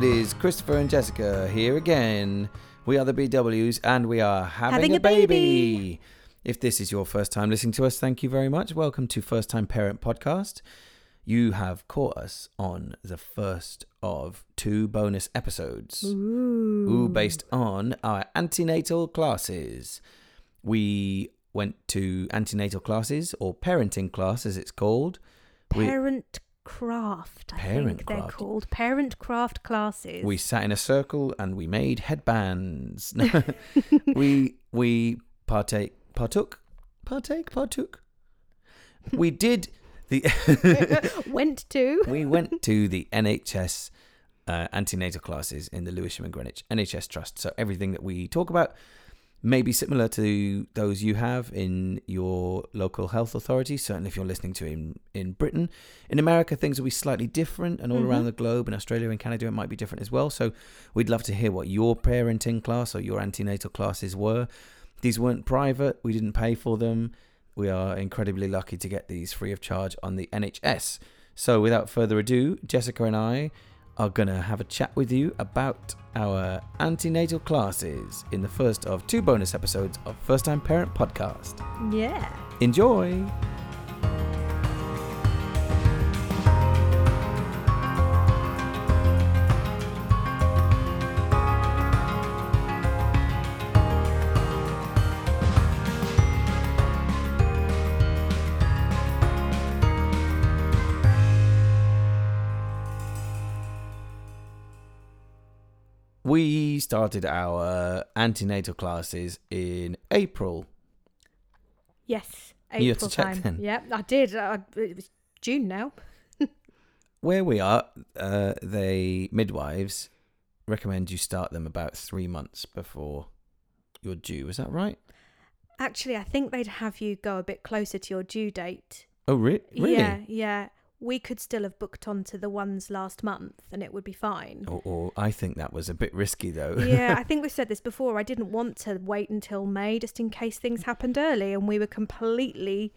It is Christopher and Jessica here again. We are the BWs and we are having, Having a, a baby. baby. If this is your first time listening to us, thank you very much. Welcome to First Time Parent Podcast. You have caught us on the first of two bonus episodes. Ooh. Ooh, based on our antenatal classes. We went to antenatal classes or parenting class as it's called. we- Parent craft. I Parent think they're called parent craft classes. We sat in a circle and we made headbands. we we partake partook partake partook. We did the went to. we went to the NHS uh, antenatal classes in the Lewisham and Greenwich NHS Trust. So everything that we talk about may be similar to those you have in your local health authority. Certainly, if you're listening to in in Britain, in America, things will be slightly different, and all around Mhm. the globe, in Australia and Canada, it might be different as well. So we'd love to hear what your parenting class or your antenatal classes were. These weren't private. We didn't pay for them. We are incredibly lucky to get these free of charge on the NHS. So, without further ado, Jessica and I are going to have a chat with you about our antenatal classes in the first of two bonus episodes of First Time Parent Podcast. Yeah. Enjoy! We started our antenatal classes in April. Yes. April You had to check then. Yeah, I did. I, it was June now. Where we are, uh, they midwives recommend you start them about three months before you're due. Is that right? Actually, I think they'd have you go a bit closer to your due date. Oh, re- really? Yeah, yeah. We could still have booked onto the ones last month and it would be fine. Or, or I think that was a bit risky, though. yeah, I think we've said this before. I didn't want to wait until May just in case things happened early, and we were completely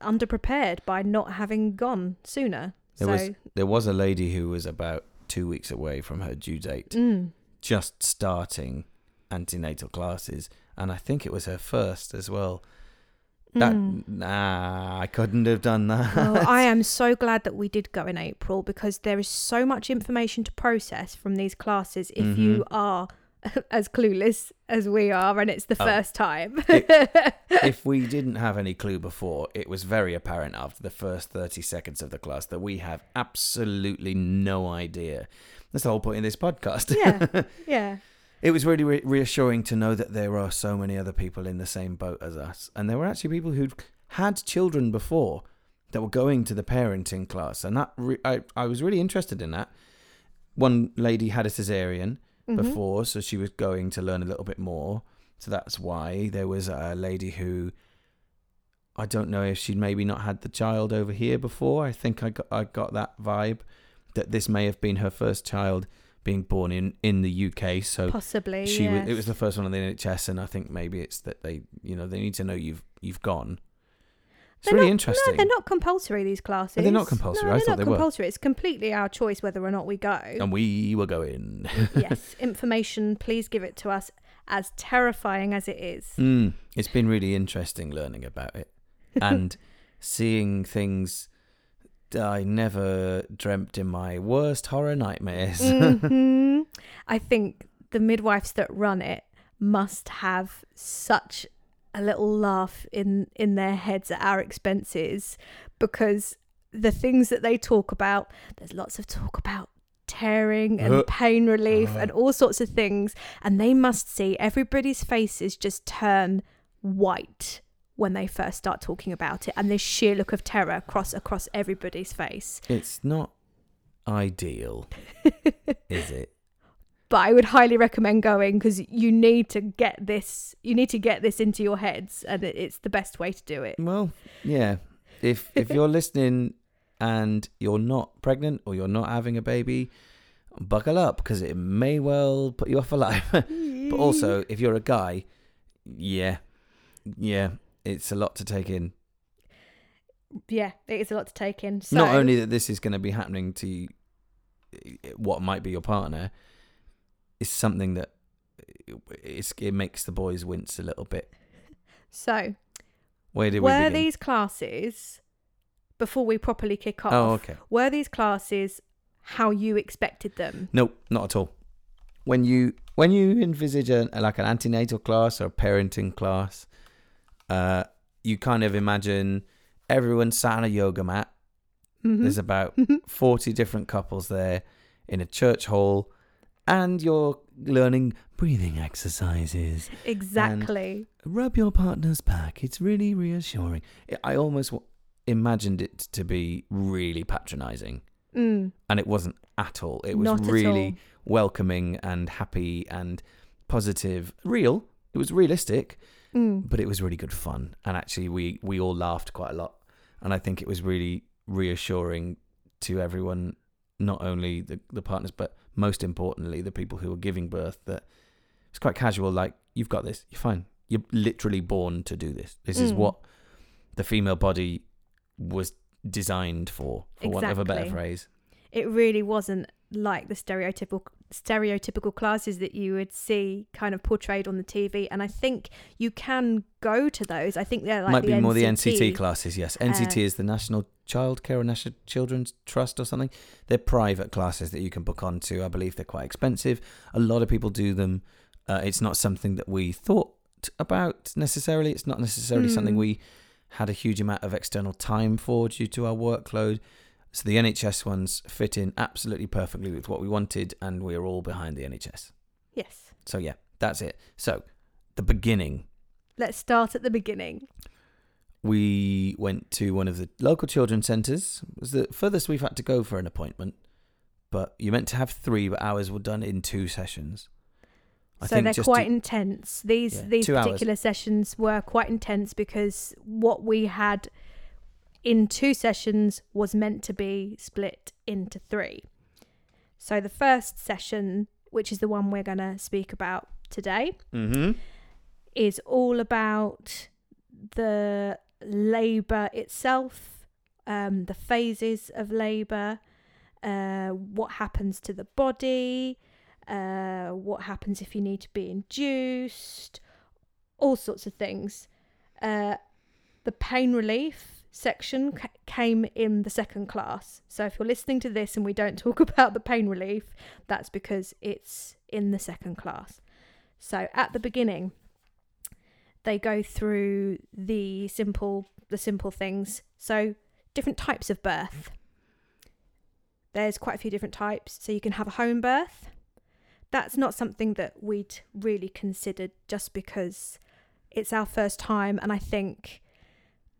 underprepared by not having gone sooner. There so, was there was a lady who was about two weeks away from her due date, mm, just starting antenatal classes, and I think it was her first as well. That mm. nah, I couldn't have done that. Oh, I am so glad that we did go in April because there is so much information to process from these classes if Mm-hmm. you are as clueless as we are and it's the Oh. first time. if we didn't have any clue before, it was very apparent after the first 30 seconds of the class that we have absolutely no idea. That's the whole point of this podcast. yeah, yeah. It was really re- reassuring to know that there are so many other people in the same boat as us. And there were actually people who'd had children before that were going to the parenting class. And that re- I, I was really interested in that. One lady had a cesarean Mhm. before, so she was going to learn a little bit more. So that's why there was a lady who I don't know if she'd maybe not had the child over here before. I think I got I got that vibe that this may have been her first child being born in in the UK. So Possibly. she was, it was the first one on the NHS, and I think maybe it's that they you know they need to know you've you've gone. It's They're really not- interesting. No, they're not compulsory. These classes. they're not compulsory? No, I they're thought not they were. compulsory. It's completely our choice whether or not we go. and we were going. yes, information. Please give it to us. As terrifying as it is. Mm, it's been really interesting learning about it and seeing things I never dreamt in my worst horror nightmares. Mhm. I think the midwives that run it must have such a little laugh in in their heads at our expenses because the things that they talk about there's lots of talk about tearing Uh, and pain relief uh. and all sorts of things and they must see everybody's faces just turn white when they first start talking about it and this sheer look of terror across across everybody's face it's not ideal, is it? but I would highly recommend going because you need to get this. You need to get this into your heads, and it's the best way to do it. Well, yeah. If if you're listening and you're not pregnant or you're not having a baby, buckle up because it may well put you off for life. but also, if you're a guy, yeah, yeah, it's a lot to take in. yeah, it is a lot to take in. So, Not only that this is going to be happening to what might be your partner it's something that it's, it makes the boys wince a little bit. So, Where did we were begin? these classes before we properly kick off? oh, okay. Were these classes how you expected them? Nope, not at all. When you when you envisage a, like an antenatal class or a parenting class, uh, you kind of imagine everyone sat on a yoga mat. Mhm. There's about forty different couples there in a church hall, and you're learning breathing exercises. exactly. Rub your partner's back. It's really reassuring. I almost w- imagined it to be really patronizing, Mm, and it wasn't at all. It was not really welcoming and happy and positive. Real. It was realistic, Mm. but it was really good fun. And actually, we we all laughed quite a lot. And I think it was really reassuring to everyone, not only the the partners, but most importantly, the people who were giving birth. That it's quite casual. Like you've got this. You're fine. You're literally born to do this. This is Mm. what the female body was designed for, for want of a better phrase. It really wasn't like the stereotypical stereotypical classes that you would see kind of portrayed on the TV. And I think you can go to those. I think they're like Might the be more the NCT. NCT classes, yes. NCT Uh, is the National Childcare or National Children's Trust or something. They're private classes that you can book onto. I believe they're quite expensive. A lot of people do them. Uh, it's not something that we thought about necessarily. It's not necessarily something Hmm. we had a huge amount of external time for due to our workload. So the NHS ones fit in absolutely perfectly with what we wanted, and we're all behind the NHS. Yes. So yeah, that's it. So the beginning Let's start at the beginning. we went to one of the local children's centres. It was the furthest we've had to go for an appointment. But you meant to have three, but ours were done in two sessions. I so they're quite to- intense. These Yeah, these two hours. particular sessions were quite intense because what we had in two sessions was meant to be split into three. So the first session, which is the one we're going to speak about today, Mhm. is all about the labour itself, um, the phases of labour, uh, what happens to the body, uh, what happens if you need to be induced, all sorts of things. Uh, the pain relief section ca- came in the second class. So if you're listening to this and we don't talk about the pain relief, that's because it's in the second class. So at the beginning, they go through the simple the simple things. So different types of birth. There's quite a few different types. So you can have a home birth. That's not something that we'd really considered just because it's our first time and I think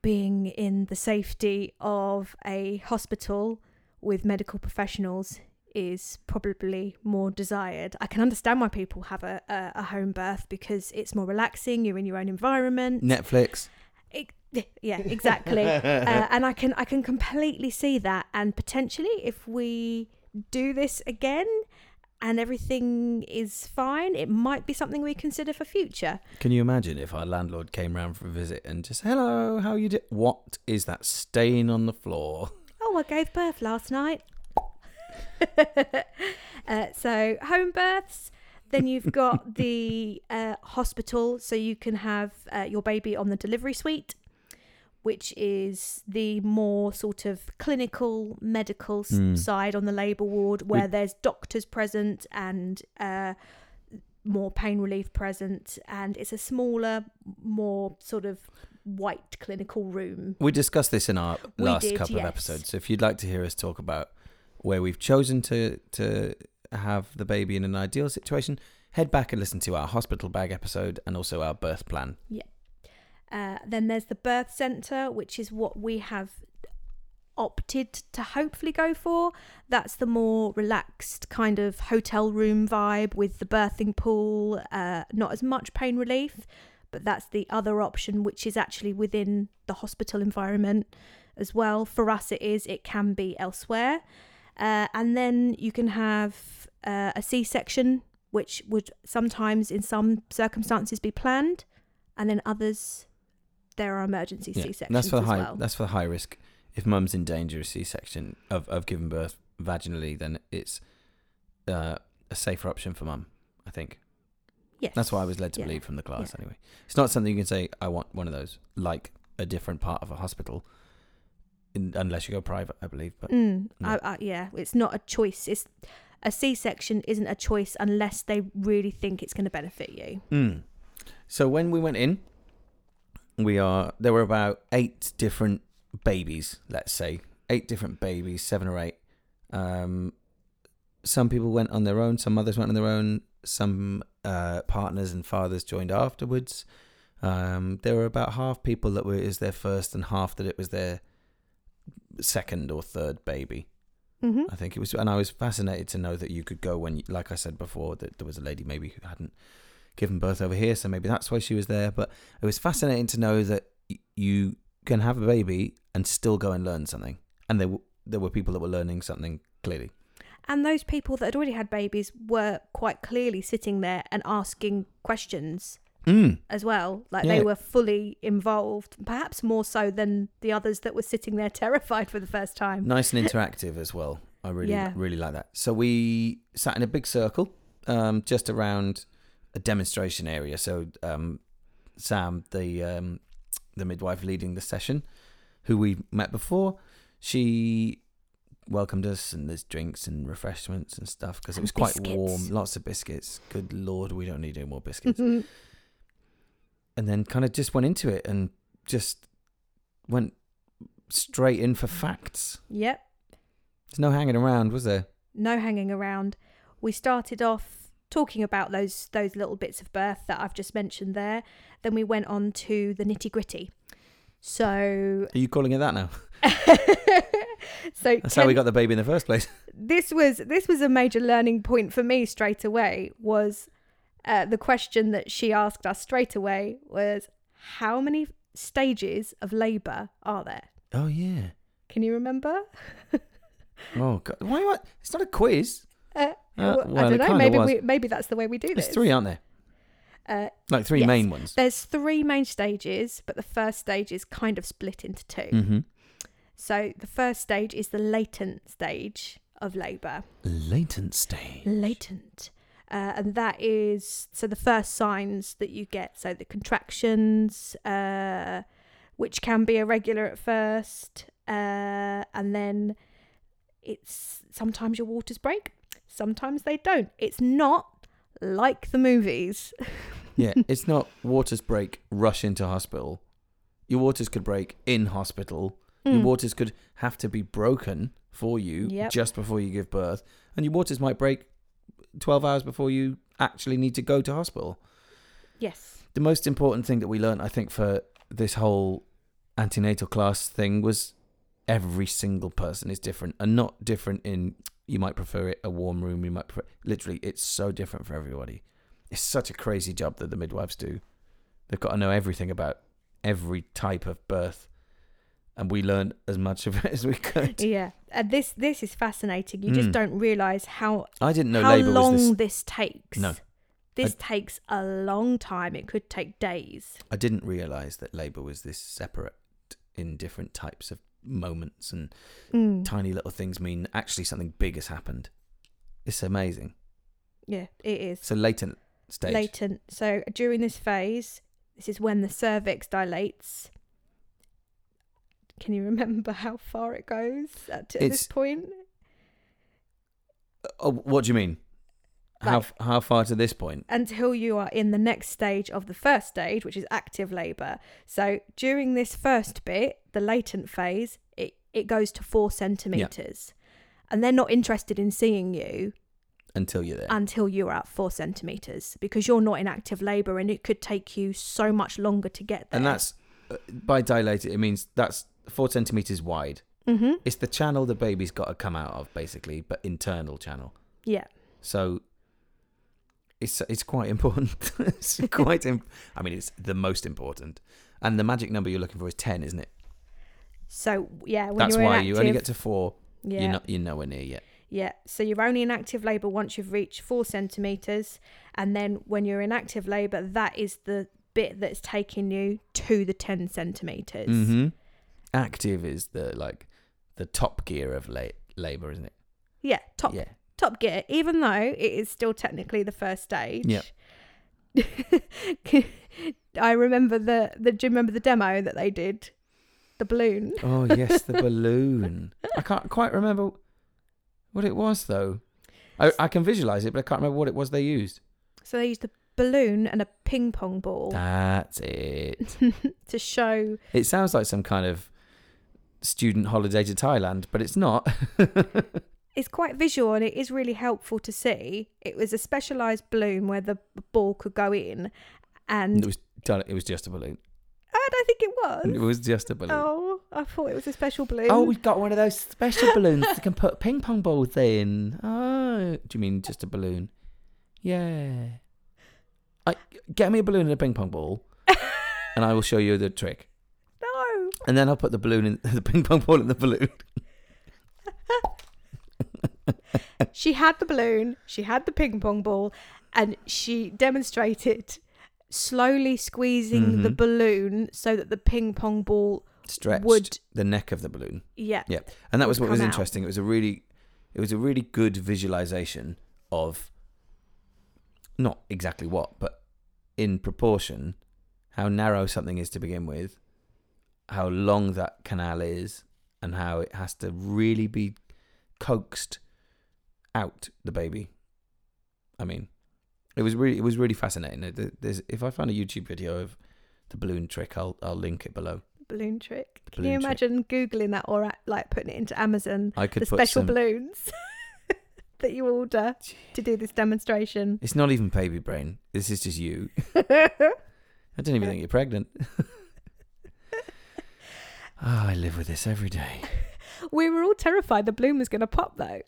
being in the safety of a hospital with medical professionals is probably more desired. I can understand why people have a, a, a home birth because it's more relaxing. You're in your own environment. Netflix. It- yeah, exactly. uh, and I can I can completely see that. And potentially, if we do this again and everything is fine, it might be something we consider for future. Can you imagine if our landlord came round for a visit and just, hello, how you do? What is that stain on the floor? Oh, I gave birth last night. uh, so home births. Then you've got the uh, hospital, so you can have uh, your baby on the delivery suite, which is the more sort of clinical, medical Mm. side on the labour ward, where We- there's doctors present and uh, more pain relief present, and it's a smaller, more sort of white clinical room. We discussed this in our We last did, couple of episodes. So if you'd like to hear us talk about where we've chosen to to have the baby in an ideal situation, head back and listen to our hospital bag episode and also our birth plan. Uh, then there's the birth centre, which is what we have opted to hopefully go for. That's the more relaxed kind of hotel room vibe with the birthing pool, uh, not as much pain relief, but that's the other option, which is actually within the hospital environment as well. For us, it is, it can be elsewhere. Uh, and then you can have uh, a C section, which would sometimes, in some circumstances, be planned, and in others, there are emergency Yeah, C sections that's for the as high. well. That's for the high risk. If mum's in danger of C-section of of giving birth, vaginally, then it's uh, a safer option for mum. I think Yes. that's why I was led to Yeah. believe from the class. Yeah. Anyway, it's not something you can say. I want one of those, like a different part of a hospital, in, unless you go private, I believe. But Mm, No. I, I, yeah, it's not a choice. It's a C-section isn't a choice unless they really think it's going to benefit you. Mm. So when we went in, we are there were about eight different babies. Let's say eight different babies, seven or eight. Um, some people went on their own. Some mothers went on their own. Some uh, partners and fathers joined afterwards. Um, there were about half people that were was their first, and half that it was their second or third baby. hmm I think it was, and I was fascinated to know that you could go when, like I said before, that there was a lady maybe who hadn't given birth over here, so maybe that's why she was there. But it was fascinating to know that y- you can have a baby and still go and learn something, and there w- there were people that were learning something clearly. And those people that had already had babies were quite clearly sitting there and asking questions Mm. as well. Like Yeah. they were fully involved, perhaps more so than the others that were sitting there terrified for the first time. Nice and interactive as well. I really Yeah. really like that. So we sat in a big circle, um, just around a demonstration area. So um, Sam, the um, the midwife leading the session, who we met before, she welcomed us and there's drinks and refreshments and stuff because it was quite biscuits. warm. Lots of biscuits. Good lord, we don't need any more biscuits. And then kind of just went into it and just went straight in for facts. yep. There's no hanging around, was there? no hanging around. We started off talking about those those little bits of birth that I've just mentioned there. Then we went on to the nitty gritty. So, Are you calling it that now? so That's how we got the baby in the first place. this was this was a major learning point for me straight away. Was uh, the question that she asked us straight away was how many stages of labour are there? Oh yeah. Can you remember? Oh god. Why? What? It's not a quiz. Uh, Uh, well, I don't know. Maybe we, maybe that's the way we do this. There's three, aren't there? Uh, Like three Yes. main ones. There's three main stages, but the first stage is kind of split into two. Mm-hmm. So the first stage is the latent stage of labour. Latent stage. Latent. Uh, and that is so the first signs that you get. So the contractions, uh, which can be irregular at first, uh, and then it's sometimes your waters break, sometimes they don't. It's not like the movies. yeah, it's not waters break, rush into hospital. Your waters could break in hospital. Your Mm. waters could have to be broken for you Yep. just before you give birth, and your waters might break twelve hours before you actually need to go to hospital. Yes. the most important thing that we learned, I think, for this whole antenatal class thing was every single person is different and not different in you might prefer it a warm room, you might prefer literally it's so different for everybody. It's such a crazy job that the midwives do. They've got to know everything about every type of birth. And we learned as much of it as we could. Yeah, and this this is fascinating. You just Mm. don't realise how I didn't know how long this this takes. No. this takes a long time. It could take days. I didn't realise that labour was this separate in different types of moments and Mm. tiny little things mean actually something big has happened. It's amazing. Yeah, it is So latent stage. latent. So during this phase, this is when the cervix dilates. Can you remember how far it goes at, at this point? Oh, what do you mean? How how far to this point? until you are in the next stage of the first stage, which is active labour. So during this first bit, the latent phase, it, it goes to four centimetres. And they're not interested in seeing you Until you're there. until you're at four centimetres because you're not in active labour and it could take you so much longer to get there. and that's uh, by dilated. It means that's four centimeters wide. hmm It's the channel the baby's got to come out of, basically, but internal channel. Yeah. So it's it's quite important. it's quite. Imp- I mean, it's the most important. And the magic number you're looking for is ten, isn't it? So, yeah, when That's why in you only get to four. Yeah. You're not. You're nowhere near yet. Yeah, so you're only in active labour once you've reached four centimetres, and then when you're in active labour, that is the bit that's taking you to the 10 centimetres. hmm Active is the like the top gear of la- labor, isn't it? Yeah, top Yeah. top gear, even though it is still technically the first stage. Yep. I remember the the do you remember the demo that they did? The balloon. Oh yes, the balloon. I can't quite remember what it was though. I, I can visualize it, but I can't remember what it was they used. So they used a balloon and a ping pong ball That's it. to show It sounds like some kind of student holiday to Thailand, but it's not. it's quite visual and it is really helpful to see. It was a specialized balloon where the ball could go in and it was done. It was just a balloon. Oh, I don't think it was. It was. just a balloon. Oh, I thought it was a special balloon. Oh, we've got one of those special balloons that can put ping pong balls in. Oh, do you mean just a balloon? Yeah. I, get me a balloon and a ping pong ball, and I will show you the trick. no. And then I'll put the balloon in the ping pong ball in the balloon. she had the balloon, she had the ping pong ball, and she demonstrated slowly squeezing the Mhm. balloon so that the ping pong ball Stretched would the neck of the balloon, yeah Yeah. and that was what was out. interesting. It was a really, it was a really good visualization of not exactly what, but in proportion, how narrow something is to begin with, how long that canal is, and how it has to really be coaxed out the baby. I mean, it was really it was really fascinating. There's if I find a YouTube video of the balloon trick, I'll I'll link it below. balloon trick. The Can you balloon trick. imagine googling that or like putting it into Amazon? I could the special some. balloons that you order to do this demonstration. It's not even baby brain. This is just you. I don't even think you're pregnant. Ah, I live with this every day. we were all terrified the balloon was going to pop though.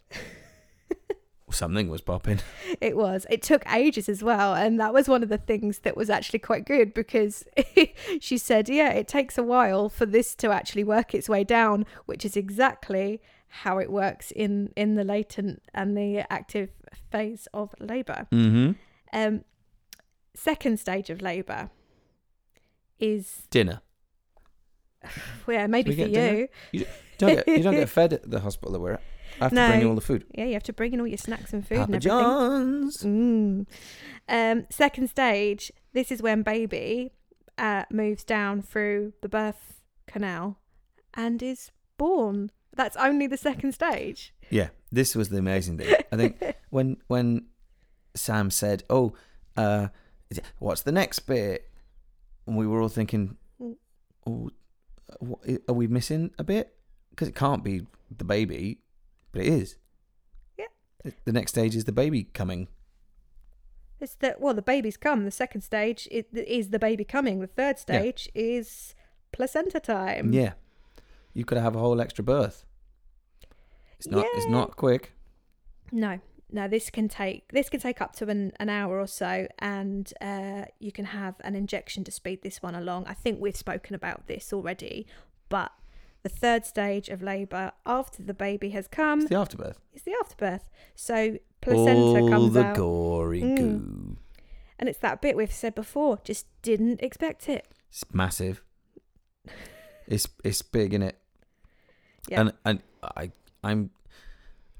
Something was popping. It was. It took ages as well. And that was one of the things that was actually quite good because she said, yeah, it takes a while for this to actually work its way down, which is exactly how it works in, in the latent and the active phase of labour. Mm-hmm. Um, second stage of labour is, Dinner. well, maybe for dinner? you. You don't get you don't get fed at the hospital that we're at. I have to bring you all the food. Yeah, you have to bring in all your snacks and food Papa and everything. John's. Mm. Um, second stage, this is when baby uh, moves down through the birth canal and is born. That's only the second stage. Yeah, this was the amazing thing. I think when when Sam said, "Oh, uh, what's the next bit?" and we were all thinking, Mm. "Oh, what, are we missing a bit?" Because it can't be the baby, but it is. Yeah. The next stage is the baby coming. It's the well, the baby's come. The second stage is, is the baby coming. The third Yeah. stage is placenta time. Yeah, you could have a whole extra birth. It's not. It's not quick. No, no. This can take this can take up to an, an hour or so, and uh, you can have an injection to speed this one along. I think we've spoken about this already, but the third stage of labour after the baby has come It's the afterbirth. It's the afterbirth. So placenta all comes the out, gory Mm. goo. and it's that bit we've said before. Just didn't expect it. It's massive. it's it's big in it. Yeah. And and I I'm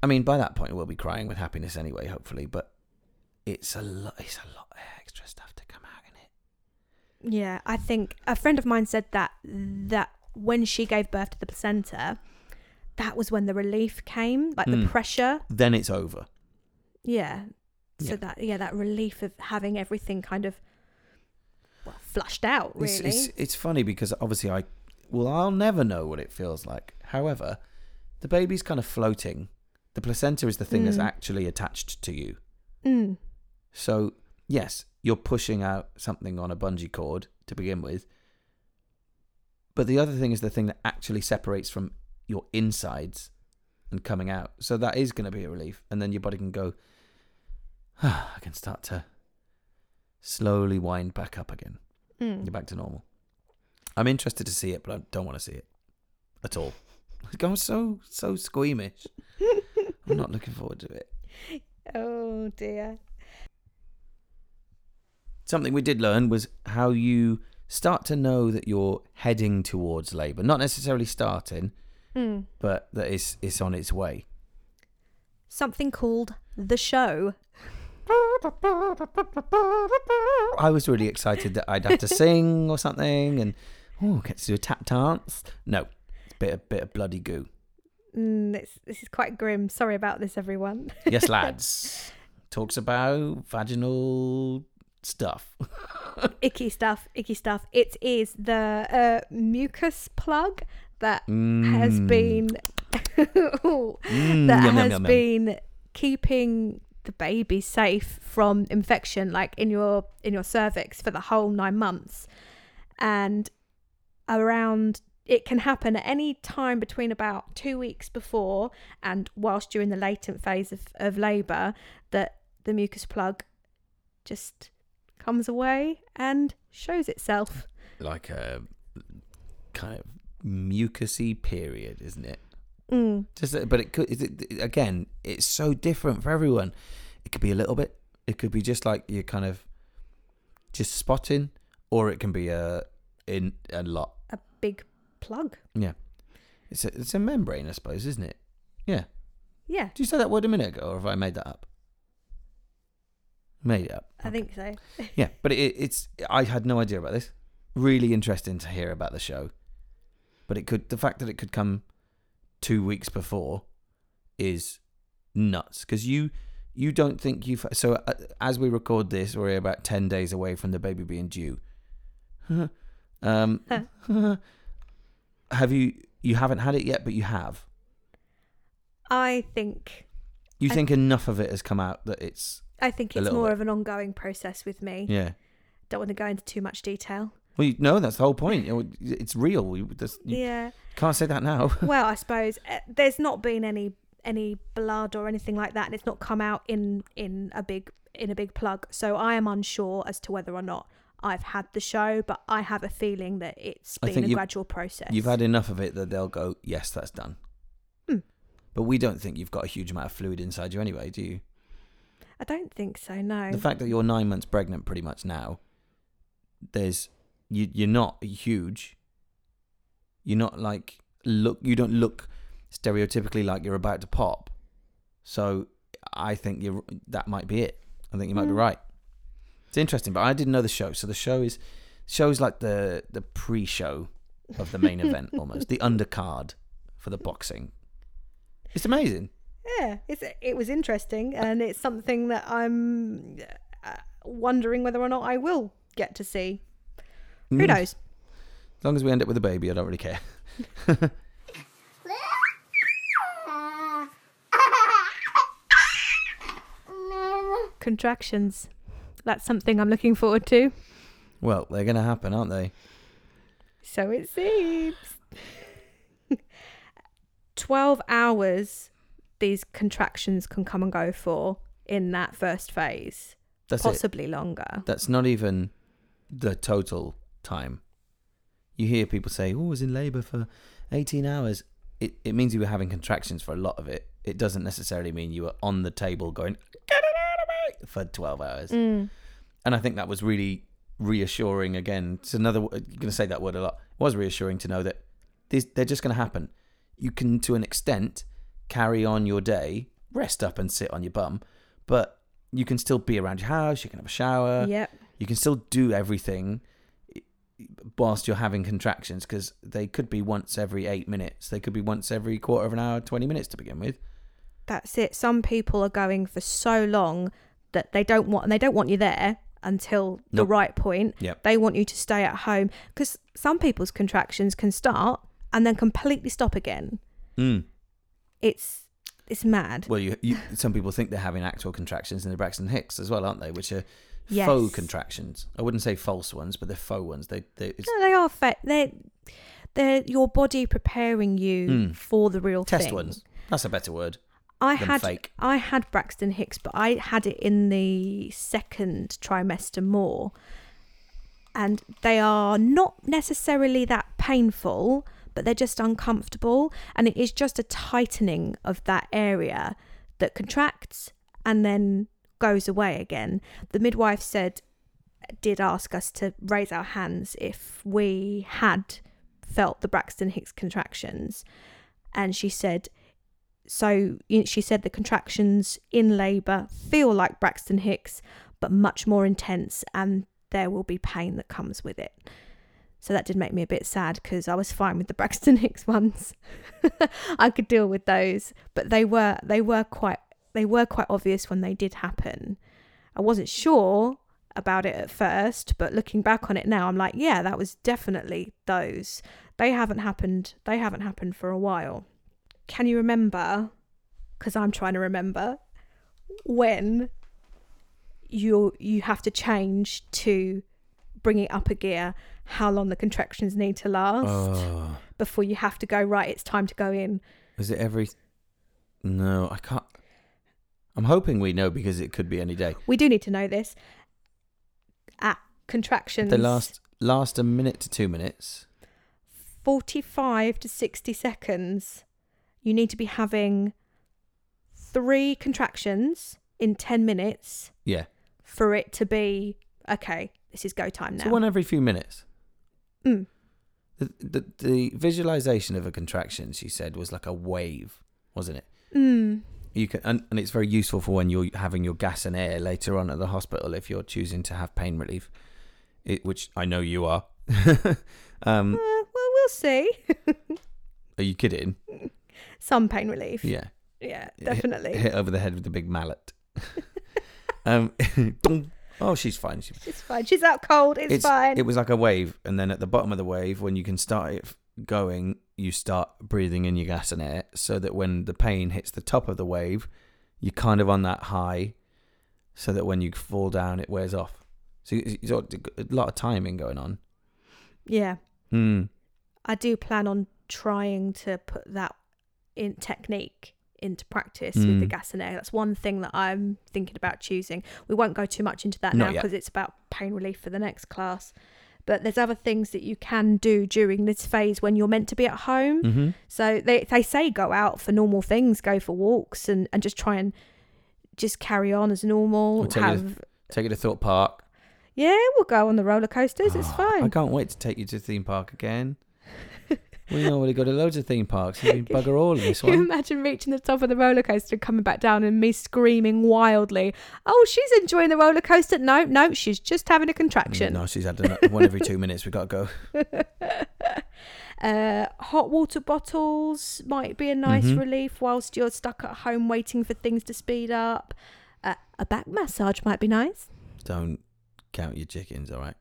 I mean by that point we'll be crying with happiness anyway, hopefully, but it's a lot it's a lot of extra stuff to come out in it. Yeah, I think a friend of mine said that that when she gave birth to the placenta, that was when the relief came, like the Mm. pressure. Then it's over. Yeah. So Yeah. that yeah, that relief of having everything kind of well, flushed out, really. It's, it's it's funny because obviously I well I'll never know what it feels like. However, the baby's kind of floating. The placenta is the thing that's Mm. actually attached to you. Mm. So, yes, you're pushing out something on a bungee cord to begin with. But the other thing is the thing that actually separates from your insides and coming out. So that is going to be a relief. And then your body can go, ah, I can start to slowly wind back up again. Mm. You're back to normal. I'm interested to see it, but I don't want to see it at all. I'm so, so squeamish. I'm not looking forward to it. Oh dear. something we did learn was how you start to know that you're heading towards labour. Not necessarily starting, Mm. but that it's, it's on its way. something called the show. I was really excited that I'd have to sing or something, and oh, get to do a tap dance. No, it's a bit a bit of bloody goo. Mm, it's, this is quite grim. Sorry about this, everyone. Yes, lads. Talks about vaginal stuff. icky stuff, icky stuff. It is the uh, mucus plug that has Mm. been Mm, that yum, yum, has yum, yum. been keeping the baby safe from infection like in your in your cervix for the whole 9 months and around it can happen at any time between about 2 weeks before and whilst you're in the latent phase of, of labor that the mucus plug just comes away and shows itself like a kind of mucusy period, isn't it? mm. Just, but it could. It- again, it's so different for everyone. It could be a little bit. It could be just like you're kind of just spotting, or it can be a in a lot. a big plug Yeah, It's a it's a membrane, I suppose, isn't it? Yeah. yeah Did you say that word a minute ago, or have I made that up? Made it up. i think so Yeah, but it, it's I had no idea about this. Really interesting to hear about the show, but it could the fact that it could come two weeks before is nuts because you you don't think you've so uh, as we record this we're about 10 days away from the baby being due um have you you haven't had it yet but you have i think you I- think enough of it has come out that it's I think it's more bit. of an ongoing process with me. yeah Don't want to go into too much detail. well you, no that's the whole point it's real you, just, you Yeah. can't say that now well, I suppose uh, there's not been any any blood or anything like that, and it's not come out in in a big in a big plug. So I am unsure as to whether or not I've had the show, but I have a feeling that it's been a gradual process. You've had enough of it that they'll go, yes, that's done. Hmm. But we don't think you've got a huge amount of fluid inside you anyway, do you? I don't think so. No. The fact that you're nine months pregnant pretty much now, there's you you're not huge. You're not like look you don't look stereotypically like you're about to pop. So I think you that might be it. I think you might be Hmm. right. It's interesting, but I didn't know the show. So the show is shows like the the pre-show of the main event almost, the undercard for the boxing. It's amazing. Yeah, it's it was interesting, and it's something that I'm uh, wondering whether or not I will get to see. Who Mm. knows? As long as we end up with a baby, I don't really care. Contractions. That's something I'm looking forward to. Well, they're going to happen, aren't they? So it seems. 12 hours these contractions can come and go for in that first phase, That's it. possibly longer. That's not even the total time. You hear people say, "Oh, I was in labour for 18 hours." It it means you were having contractions for a lot of it. It doesn't necessarily mean you were on the table going "Get it out of me!" for 12 hours. Mm. And I think that was really reassuring. Again, it's another. You're going to say that word a lot. It was reassuring to know that these they're just going to happen. You can, to an extent, carry on your day, rest up and sit on your bum, but you can still be around your house. You can have a shower. yep. You can still do everything whilst you're having contractions because they could be once every eight minutes. They could be once every quarter of an hour, 20 minutes to begin with. That's it. Some people are going for so long that they don't want and they don't want you there until the right point. Yep. They want you to stay at home because some people's contractions can start and then completely stop again. Mm. It's it's mad. Well, you, you some people think they're having actual contractions in the Braxton Hicks as well, aren't they? Which are Yes. faux contractions. I wouldn't say false ones, but they're faux ones. They, they No, they are they're they're your body preparing you Mm. for the real test thing. ones. That's a better word I had fake. I had Braxton Hicks, but I had it in the second trimester more. And they are not necessarily that painful, but they're just uncomfortable. And it is just a tightening of that area that contracts and then goes away again. The midwife said, did ask us to raise our hands if we had felt the Braxton Hicks contractions. And she said, so she said the contractions in labour feel like Braxton Hicks, but much more intense, and there will be pain that comes with it. So that did make me a bit sad because I was fine with the Braxton Hicks ones. I could deal with those, but they were they were quite they were quite obvious when they did happen. I wasn't sure about it at first, but looking back on it now, I'm like, yeah, that was definitely those. They haven't happened. They haven't happened for a while. Can you remember? Because I'm trying to remember when you you have to change to bring it up a gear. How long the contractions need to last Oh, before you have to go right? It's time to go in. is it every? No, I can't. I'm hoping we know because it could be any day. We do need to know this. At contractions, They last last a minute to two minutes. 45 to 60 seconds, you need to be having three contractions in 10 minutes Yeah, for it to be okay, this is go time now. so one every few minutes. Mm. The, the the visualization of a contraction, she said, was like a wave, wasn't it? Mm. You can, and, and it's very useful for when you're having your gas and air later on at the hospital if you're choosing to have pain relief, it, which I know you are. um, Uh, well, we'll see. are you kidding? Some pain relief. Yeah, Yeah, definitely. hit over the head with a big mallet. um, dong. Oh, she's fine. She, It's fine. She's out cold. It's, fine. It was like a wave, and then at the bottom of the wave, when you can start it going, you start breathing in your gas and air, so that when the pain hits the top of the wave, you're kind of on that high, so that when you fall down, it wears off. So it's it's a lot of timing going on. yeah. Hmm. I do plan on trying to put that in technique into practice with the Mm. gas and air. That's one thing that I'm thinking about choosing. We won't go too much into that Not now because it's about pain relief for the next class. But there's other things that you can do during this phase when you're meant to be at home. Mm-hmm. So they they say go out for normal things, go for walks and, and just try and just carry on as normal. We'll take you- Have Take you to Thorpe Park. yeah, we'll go on the roller coasters. It's fine. I can't wait to take you to theme park again. We already go to loads of theme parks. We bugger all in this Can you imagine reaching the top of the roller coaster and coming back down and me screaming wildly, Oh, she's enjoying the roller coaster. No, no, she's just having a contraction. No, she's had one every two minutes. We've got to go. Uh, hot water bottles might be a nice Mhm. relief whilst you're stuck at home waiting for things to speed up. Uh, a back massage might be nice. Don't count your chickens, all right?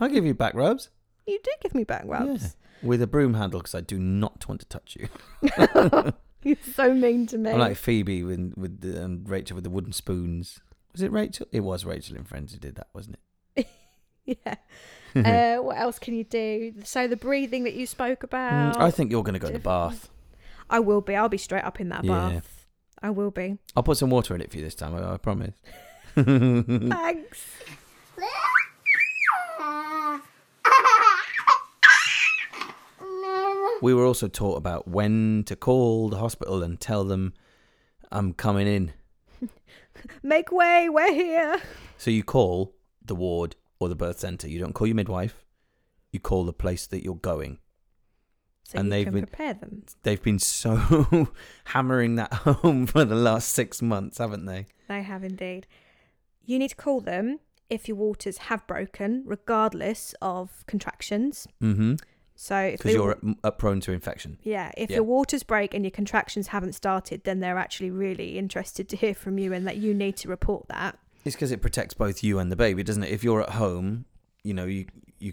I'll give you back rubs. You do give me back rubs. With a broom handle because I do not want to touch you. You're so mean to me. I'm like Phoebe with, with the, and Rachel with the wooden spoons. Was it Rachel? It was Rachel in Friends who did that, wasn't it? yeah. uh, what else can you do? So the breathing that you spoke Mm, about. I think you're going to go to the bath. I will be. I'll be straight up in that Yeah. bath. I will be. I'll put some water in it for you this time, I, I promise. Thanks. We were also taught about when to call the hospital and tell them I'm coming in. Make way. We're here. So you call the ward or the birth centre. You don't call your midwife. You call the place that you're going. So And you they've can been- prepare them. They've been so hammering that home for the last six months, haven't they? They have indeed. You need to call them if your waters have broken, regardless of contractions. Mm-hmm. So Because you're at, at prone to infection. yeah, if Yeah. your waters break and your contractions haven't started, then they're actually really interested to hear from you and that you need to report that. It's because it protects both you and the baby, doesn't it? If you're at home, you know, you you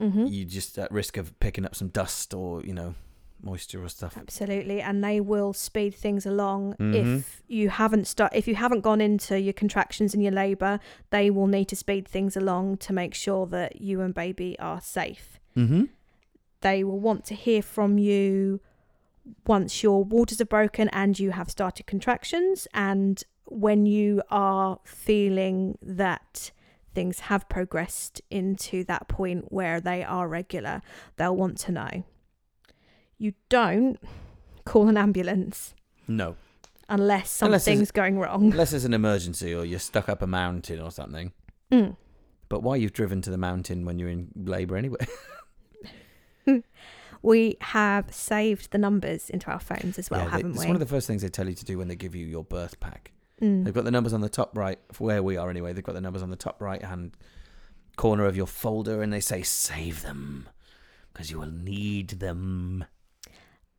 Mm-hmm. you just at risk of picking up some dust or you know moisture or stuff. Absolutely, and they will speed things along Mhm. if you haven't start if you haven't gone into your contractions and your labour. They will need to speed things along to make sure that you and baby are safe. Mm-hmm. They will want to hear from you once your waters are broken and you have started contractions, and when you are feeling that things have progressed into that point where they are regular, they'll want to know. You don't call an ambulance No, unless Unless something's going wrong. unless it's an emergency or you're stuck up a mountain or something. Mm. But why you've driven to the mountain when you're in labour anyway? We have saved the numbers into our phones as well, Yeah, haven't it's we? It's one of the first things they tell you to do when they give you your birth pack. Mm. They've got the numbers on the top right, for where we are anyway. They've got the numbers on the top right hand corner of your folder, and they say save them because you will need them.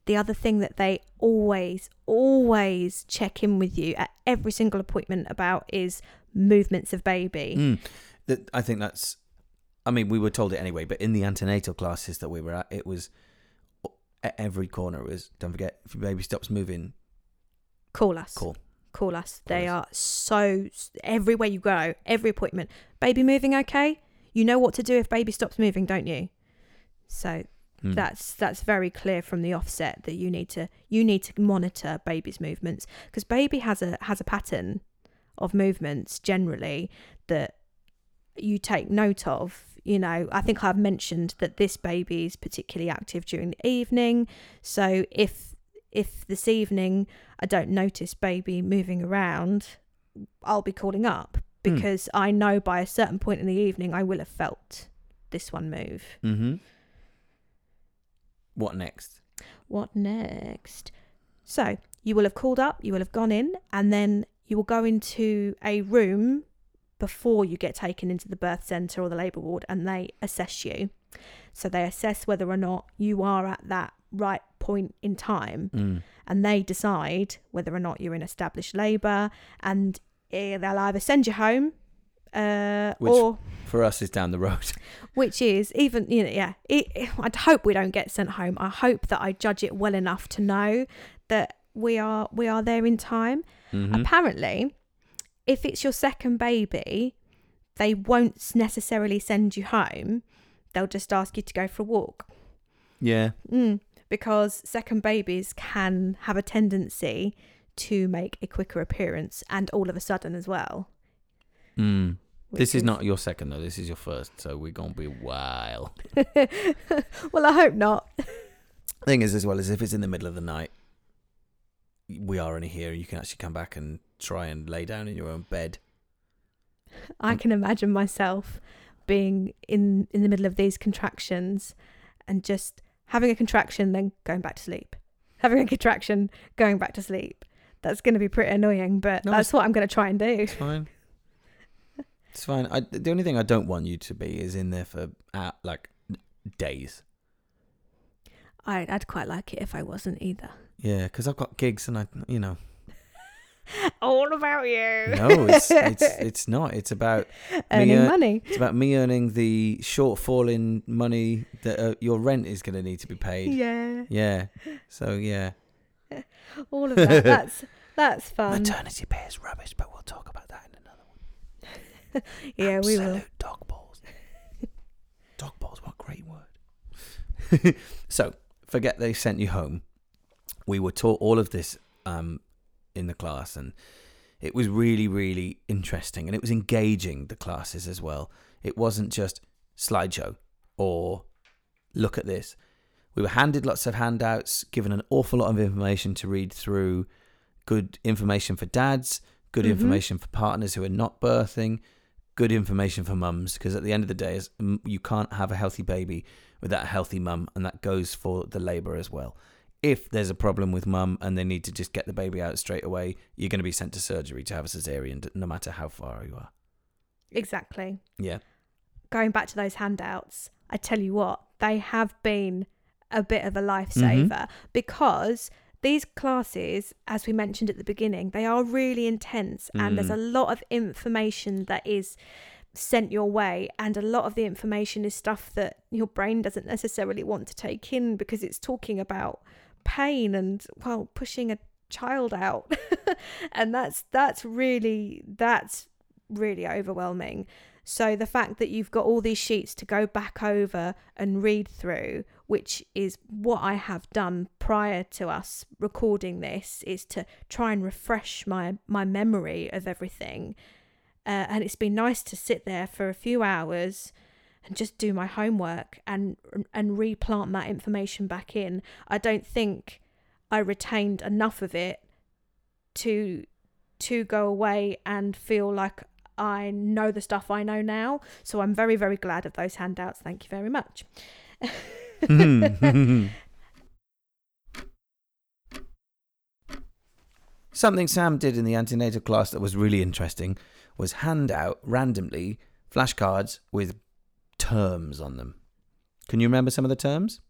the other thing that they always, always check in with you at every single appointment about is movements of baby. Mm. That I think that's. I mean, we were told it anyway, but in the antenatal classes that we were at, it was at every corner. is don't forget if your baby stops moving, Call us. call. Call us. They us. are so everywhere you go, every appointment. Baby moving okay? You know what to do if baby stops moving, don't you? So Mm. that's that's very clear from the offset that you need to you need to monitor baby's movements because baby has a has a pattern of movements generally that you take note of you know i think i've mentioned that this baby is particularly active during the evening so if if this evening i don't notice baby moving around i'll be calling up Hmm. because i know by a certain point in the evening i will have felt this one move Mm-hmm. What next? What next? So you will have called up, you will have gone in, and then you will go into a room before you get taken into the birth centre or the labour ward and they assess you. So they assess whether or not you are at that right point in time Mm. and they decide whether or not you're in established labour and eh, they'll either send you home uh, Which- or For us, is down the road. which is even you know yeah it, i'd hope we don't get sent home i hope that i judge it well enough to know that we are we are there in time Mhm. apparently if it's your second baby they won't necessarily send you home they'll just ask you to go for a walk Yeah. mm, because second babies can have a tendency to make a quicker appearance and all of a sudden as well Mm. This which is not your second though. This is your first, so we're gonna be wild. well i hope not Thing is, as well as if it's in the middle of the night, we are only here. You can actually come back and try and lay down in your own bed. I can imagine myself being in in the middle of these contractions and just having a contraction then going back to sleep. Having a contraction, going back to sleep. That's going to be pretty annoying, but No, that's what I'm going to try and do. It's fine. it's fine. I, the only thing I don't want you to be is in there for uh, like days. I, I'd quite like it if I wasn't either. Yeah, because I've got gigs and I, you know, All about you. no, it's it's it's not. It's about Earning uh, money. it's about me earning the shortfall in money that uh, your rent is going to need to be paid. Yeah, Yeah. So yeah, all of that. That's that's fun. maternity pay is rubbish, but we'll talk about that in another one. Yeah, we will. Dog balls. dog balls, what a great word. so, forget they sent you home. We were taught all of this um, in the class, and it was really, really interesting, and it was engaging the classes as well. It wasn't just slideshow or look at this. We were handed lots of handouts, given an awful lot of information to read through. Good information for dads, good Mhm. information for partners who are not birthing, good information for mums. Because at the end of the day, you can't have a healthy baby without a healthy mum, and that goes for the labour as well. If there's a problem with mum and they need to just get the baby out straight away, you're going to be sent to surgery to have a cesarean, no matter how far you are. Exactly. Yeah. going back to those handouts, I tell you what, they have been a bit of a lifesaver because these classes, as we mentioned at the beginning, they are really intense and there's Mm. a lot of information that is sent your way and a lot of the information is stuff that your brain doesn't necessarily want to take in because it's talking about pain and well pushing a child out and that's that's really that's really overwhelming so the fact that you've got all these sheets to go back over and read through, which is what I have done prior to us recording this, is to try and refresh my my memory of everything. Uh, and it's been nice to sit there for a few hours and just do my homework and and replant that information back in. I don't think I retained enough of it to to go away and feel like I know the stuff I know now. So I'm very, very glad of those handouts. Thank you very much. Hmm. Something Sam did in the antenatal class that was really interesting was hand out randomly flashcards with terms on them. Can you remember some of the terms?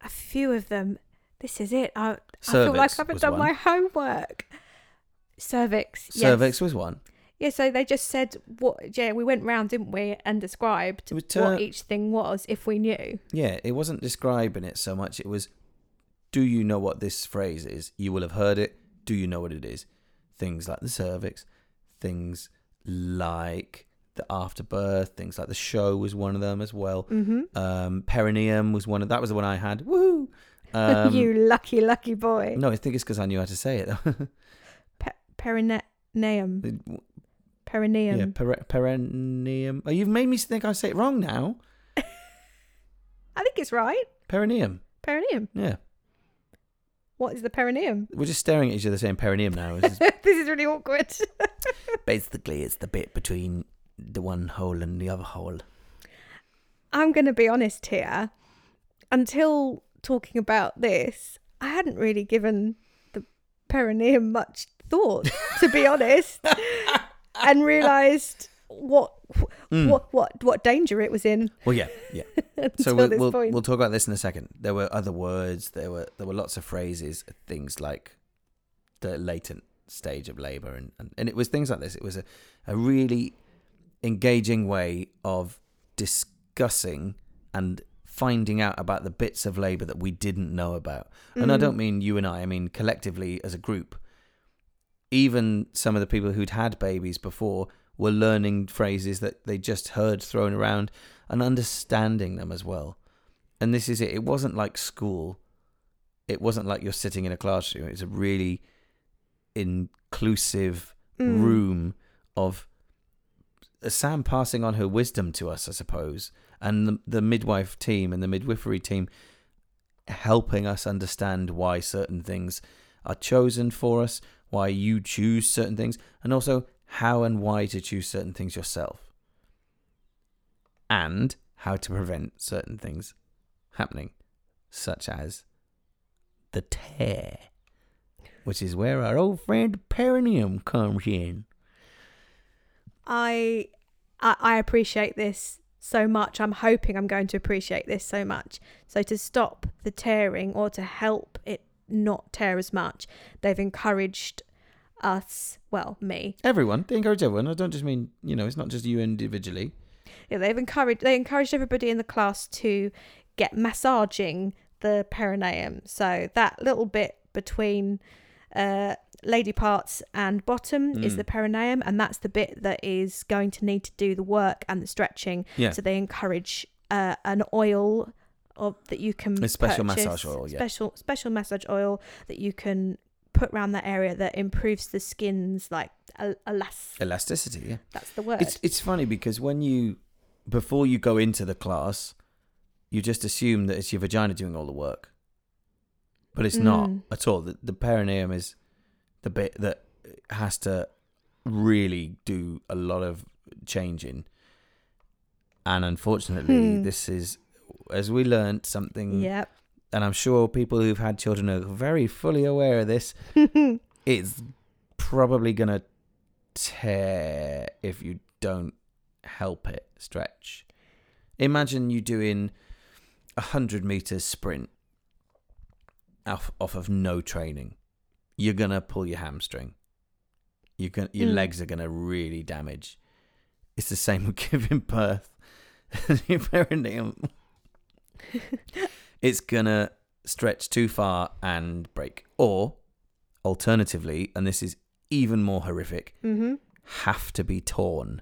A few of them. This is it. I, I feel like I haven't done one. my homework. Cervix. yes. Cervix was one. Yeah, so they just said what. Yeah, we went round, didn't we, and described ter- what each thing was if we knew. Yeah, it wasn't describing it so much. It was, do you know what this phrase is? You will have heard it. Do you know what it is? Things like the cervix, things like the afterbirth, things like the show was one of them as well. Mm-hmm. Um, perineum was one of that was the one I had. Woo! Um, you lucky, lucky boy. No, I think it's because I knew how to say it. Pe- perineum. Perineum. yeah, per- perineum. Oh, you've made me think I say it wrong now. I think it's right. Perineum. Perineum. Yeah, What is the perineum? we're just staring at each other saying perineum now. Just- this is really awkward. basically, it's the bit between the one hole and the other hole. I'm going to be honest here. Until talking about this, I hadn't really given the perineum much thought, to be honest, and realised what Mm. what what what danger it was in Well, yeah, yeah. so we'll, we'll, we'll talk about this in a second. There were other words. There were there were lots of phrases, things like the latent stage of labour, and, and, and it was things like this. It was a, a really engaging way of discussing and finding out about the bits of labour that we didn't know about. And I Mm. don't mean you and I. I mean collectively as a group. Even some of the people who'd had babies before were learning phrases that they just heard thrown around and understanding them as well. And this is it. It wasn't like school. It wasn't like you're sitting in a classroom. It's a really inclusive Mm. room of Uh, Sam passing on her wisdom to us, I suppose, and the, the midwife team and the midwifery team helping us understand why certain things are chosen for us, why you choose certain things, and also how and why to choose certain things yourself, and how to prevent certain things happening, such as the tear, which is where our old friend perineum comes in. I, I I appreciate this so much. I'm hoping I'm going to appreciate this so much. So to stop the tearing or to help it not tear as much, they've encouraged us, well, me. Everyone, they encourage everyone. I don't just mean you know, it's not just you individually. Yeah, they've encouraged they encouraged everybody in the class to get massaging the perineum. So that little bit between uh, lady parts and bottom is Mm. the perineum, and that's the bit that is going to need to do the work and the stretching. Yeah. So they encourage uh, an oil of that you can A special purchase, massage oil, yeah. special special massage oil that you can put around that area that improves the skin's like el- elas- Elasticity, yeah. that's the word. It's it's funny because when you before you go into the class, you just assume that it's your vagina doing all the work. But it's not Mm. at all. The, the perineum is the bit that has to really do a lot of changing. And unfortunately, Hmm. this is as we learned something Yep. and I'm sure people who've had children are very fully aware of this. It's probably gonna tear if you don't help it stretch. Imagine you doing a hundred meters sprint off off of no training. You're gonna pull your hamstring. You can your Mm. legs are gonna really damage. It's the same with giving birth. your perineum. it's gonna stretch too far and break. Or alternatively, and this is even more horrific, hmm have to be torn.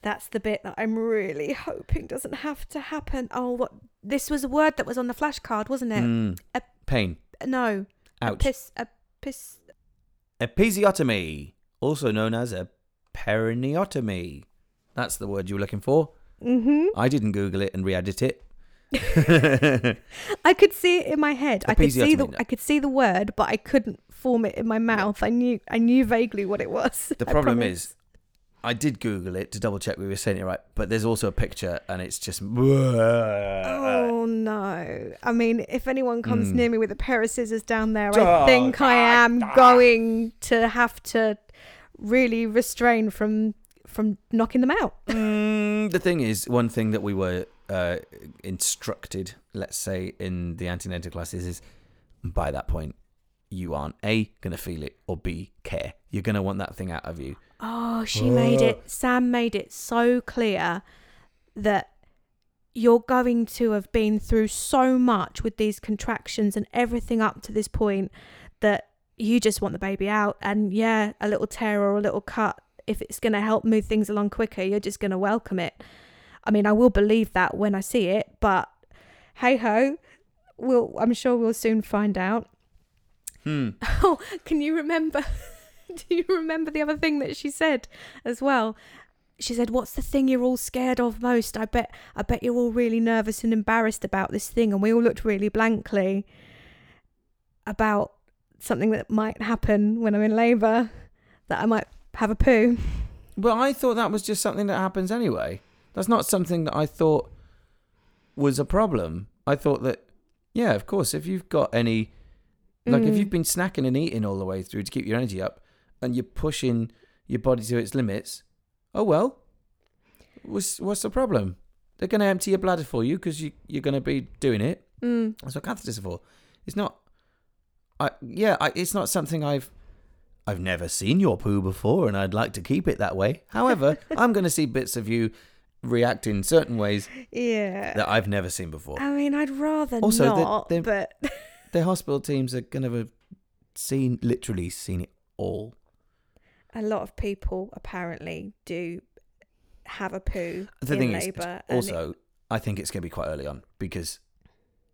That's the bit that I'm really hoping doesn't have to happen. Oh, what? This was a word that was on the flashcard, wasn't it? Mm. A- Pain. No. A piss. A Episiotomy, also known as a perineotomy. That's the word you were looking for. Mm-hmm. I didn't Google it and re-edit it. I could see it in my head. I could see the. I could see the word, but I couldn't form it in my mouth. I knew. I knew vaguely what it was. The I problem promise. is, I did Google it to double check we were saying it right, but there's also a picture, and it's just. Oh no! I mean, if anyone comes Mm. near me with a pair of scissors down there, Oh, I think I am ah. going to have to really restrain from from knocking them out. Mm, the thing is, one thing that we were uh, instructed, let's say, in the antenatal classes is by that point, you aren't A, going to feel it, or B, care. You're going to want that thing out of you. Oh, she made Oh. it. Sam made it so clear that you're going to have been through so much with these contractions and everything up to this point that you just want the baby out. And yeah, a little tear or a little cut, if it's going to help move things along quicker, you're just going to welcome it. I mean, I will believe that when I see it, but hey ho, we'll, I'm sure we'll soon find out. Hmm. Oh, can you remember? Do you remember the other thing that she said as well? She said, "What's the thing you're all scared of most? I bet, I bet you're all really nervous and embarrassed about this thing." And we all looked really blankly about something that might happen when I'm in labour, that I might have a poo. But I thought that was just something that happens anyway. That's not something that I thought was a problem. I thought that, yeah, of course, if you've got any, like if Mm. you've been snacking and eating all the way through to keep your energy up and you're pushing your body to its limits, oh well, what's, what's the problem? They're going to empty your bladder for you because you, you're going to be doing it. Mm. That's what catheters are for. It's not. I yeah. I, it's not something I've. I've never seen your poo before, and I'd like to keep it that way. However, I'm going to see bits of you react in certain ways Yeah. that I've never seen before. I mean, I'd rather Also, not, the- but The hospital teams are going to have seen, literally seen it all. A lot of people apparently do have a poo The in labour. and it- Also, I think it's going to be quite early on because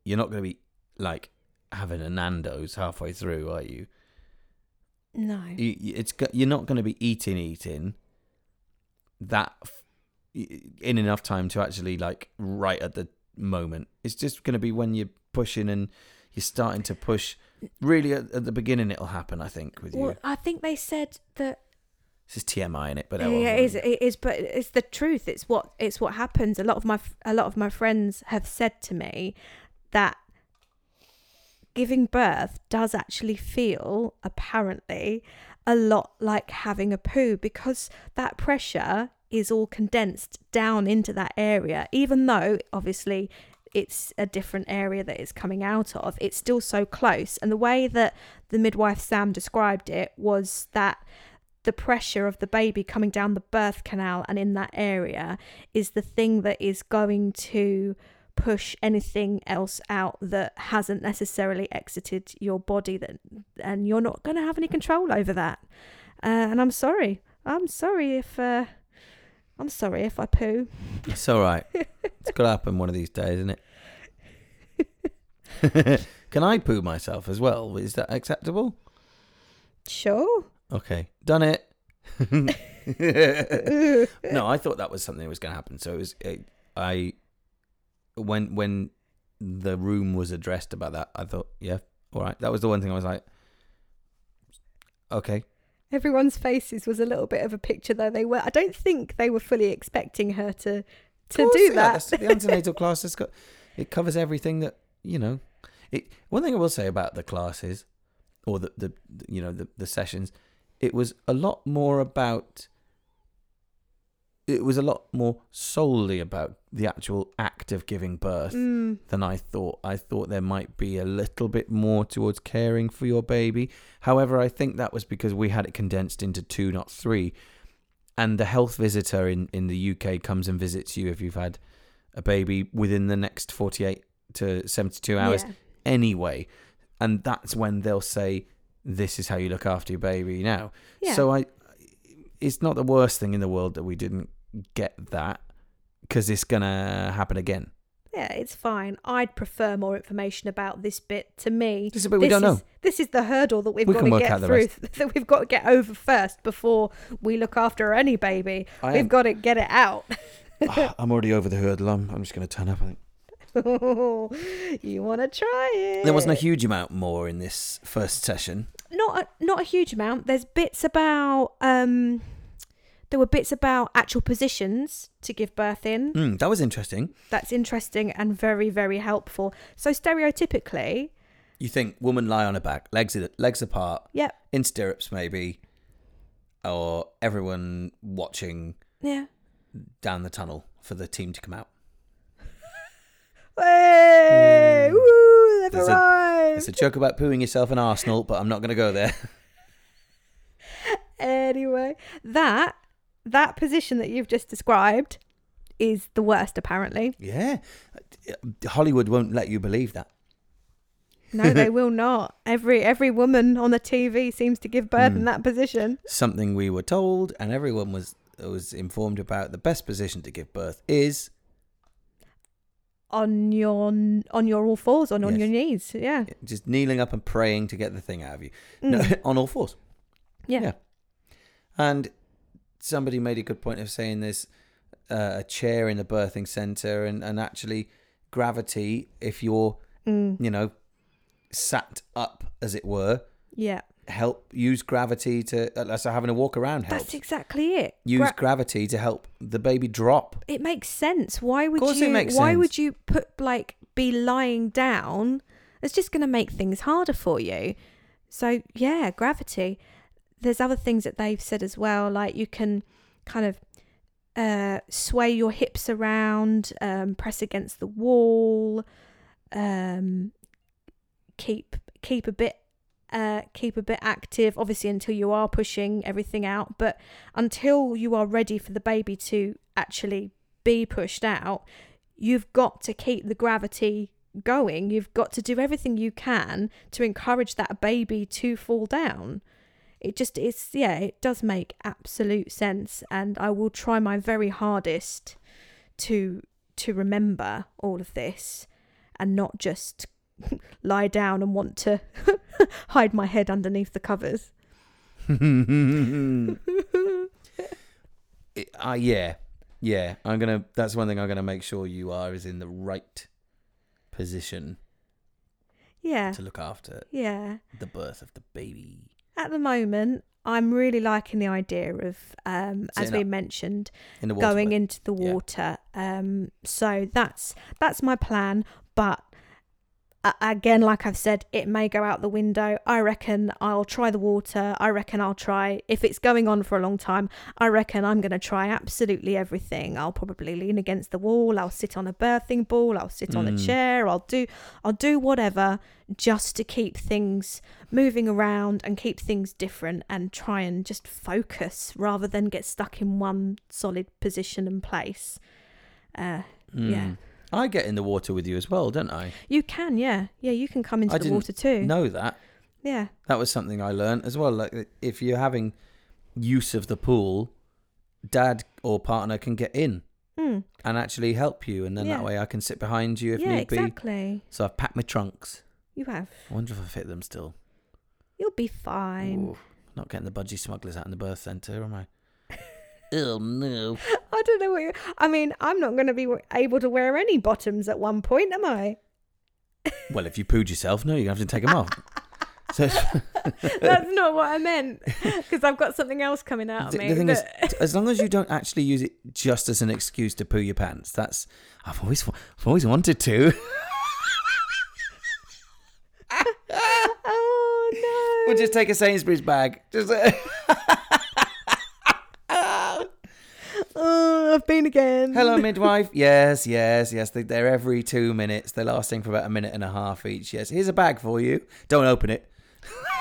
you're not going to be like having a Nando's halfway through, are you? no. you, it's you're not going to be eating eating that f- in enough time to actually like right at the moment it's just going to be when you're pushing and you're starting to push really at, at the beginning it'll happen i think with you Well, I think they said that this is tmi in it but yeah, it is. It is, but it's the truth. It's what it's what happens. A lot of my a lot of my friends have said to me that giving birth does actually feel apparently a lot like having a poo because that pressure is all condensed down into that area even though obviously it's a different area that it's coming out of it's still so close and the way that the midwife Sam described it was that the pressure of the baby coming down the birth canal and in that area is the thing that is going to push anything else out that hasn't necessarily exited your body that and you're not going to have any control over that. Uh, and i'm sorry. I'm sorry if uh, i'm sorry if i poo. It's all right. It's gonna happen one of these days isn't it? Can i poo myself as well? Is that acceptable? Sure okay done it no, I thought that was something that was going to happen. So it was it, I when when the room was addressed about that, I thought, yeah, all right. That was the one thing I was like, okay, everyone's faces was a little bit of a picture though they were i don't think they were fully expecting her to to course, do yeah, that The antenatal class has got it covers everything that you know. It one thing I will say about the classes or the the you know the the sessions, it was a lot more about. It was a lot more solely about the actual act of giving birth. Mm. than I thought. I thought there might be a little bit more towards caring for your baby. However, I think that was because we had it condensed into two, not three. And the health visitor in, in the UK comes and visits you if you've had a baby within the next 48 to 72 hours Yeah. anyway. And that's when they'll say, This is how you look after your baby now. Yeah. So I, it's not the worst thing in the world that we didn't get that because it's going to happen again. Yeah, it's fine. I'd prefer more information about this bit. To me, This is we this don't know. This is the hurdle that we've We got to get through. That we've got to get over first before we look after any baby. I we've am- got to get it out. I'm already over the hurdle. I'm, I'm just going to turn up. I think you want to try it? there wasn't a huge amount more in this first session. not a, not a huge amount. There's bits about um There were bits about actual positions to give birth in. Mm, that was interesting. That's interesting and very, very helpful. So stereotypically, You think woman lie on her back, legs legs apart, yep, in stirrups maybe, or everyone watching yeah. down the tunnel for the team to come out. Hey, Mm. woo, There's a-. It's a joke about pooing yourself in Arsenal, but I'm not going to go there. Anyway, that that position that you've just described is the worst apparently. yeah, Hollywood won't let you believe that. No, they will not. Every every woman on the TV seems to give birth in Hmm. that position. Something we were told, and everyone was was informed about. The best position to give birth is On your on your all fours, on, on your knees. Yeah. just kneeling up and praying to get the thing out of you. Mm. No, on all fours. Yeah. Yeah. And somebody made a good point of saying there's uh, a chair in the birthing center, and, and actually gravity, if you're, Mm. you know, sat up, as it were, Yeah. Help use gravity to, uh, so having a walk around helps. That's exactly it. use Gra- gravity to help the baby drop. it makes sense. Why would you why sense. would you put like be lying down? It's just going to make things harder for you. So, yeah, gravity. There's other things that they've said as well like you can kind of uh sway your hips around, um press against the wall, um keep keep a bit uh keep a bit active obviously until you are pushing everything out, but until you are ready for the baby to actually be pushed out, you've got to keep the gravity going. You've got to do everything you can to encourage that baby to fall down. It just is, yeah, it does make absolute sense, and I will try my very hardest to to remember all of this and not just lie down and want to hide my head underneath the covers. It- uh, yeah, yeah. I'm gonna. That's one thing I'm gonna make sure you are is in the right position yeah, to look after yeah. the birth of the baby. At the moment, I'm really liking the idea of, um, as we up mentioned, In going into the Yeah. water. Um, so that's that's my plan. But uh, again, like I've said, it may go out the window. I reckon I'll try the water. I reckon I'll try if it's going on for a long time. I reckon I'm going to try absolutely everything. I'll probably lean against the wall. I'll sit on a birthing ball. I'll sit on a Mm. chair. I'll do I'll do whatever just to keep things moving around and keep things different and try and just focus rather than get stuck in one solid position and place. Uh, yeah. I get in the water with you as well, don't I? you can, yeah, yeah, you can come into I the didn't water too. Know that. Yeah, That was something I learned as well. Like if you're having use of the pool, dad or partner can get in mm. and actually help you, and then Yeah. that way I can sit behind you if yeah, need be. exactly. So I've packed my trunks. You have. I wonder if I fit them still. You'll be fine. Ooh, not getting the budgie smugglers out in the birth centre, am I? Oh no! I don't know what. You, I mean, I'm not going to be able to wear any bottoms at one point, am I? Well, if you pooed yourself, no, you have to take them off. So That's not what I meant because I've got something else coming out of the, me. the thing but- t- as long as you don't actually use it just as an excuse to poo your pants, that's I've always I've always wanted to. oh no! we'll just take a Sainsbury's bag. Just. I've been again. Hello, midwife. Yes, yes, yes. They- They're every two minutes. They're lasting for about a minute and a half each. Yes. Here's a bag for you. Don't open it.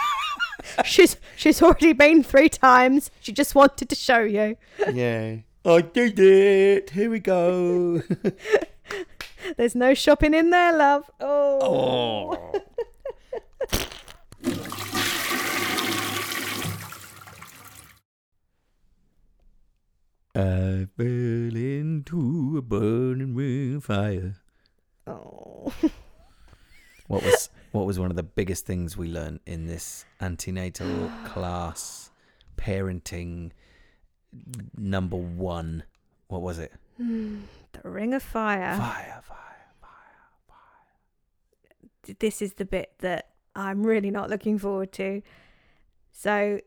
she's she's already been three times. She just wanted to show you. Yeah. I did it. Here we go. There's no shopping in there, love. Oh. Oh. I fell into a burning ring of fire. Oh. What was what was one of the biggest things we learned in this antenatal class parenting number one? What was it? Hmm, the Ring of fire. Fire, Fire. Fire, fire. This is the bit that I'm really not looking forward to. So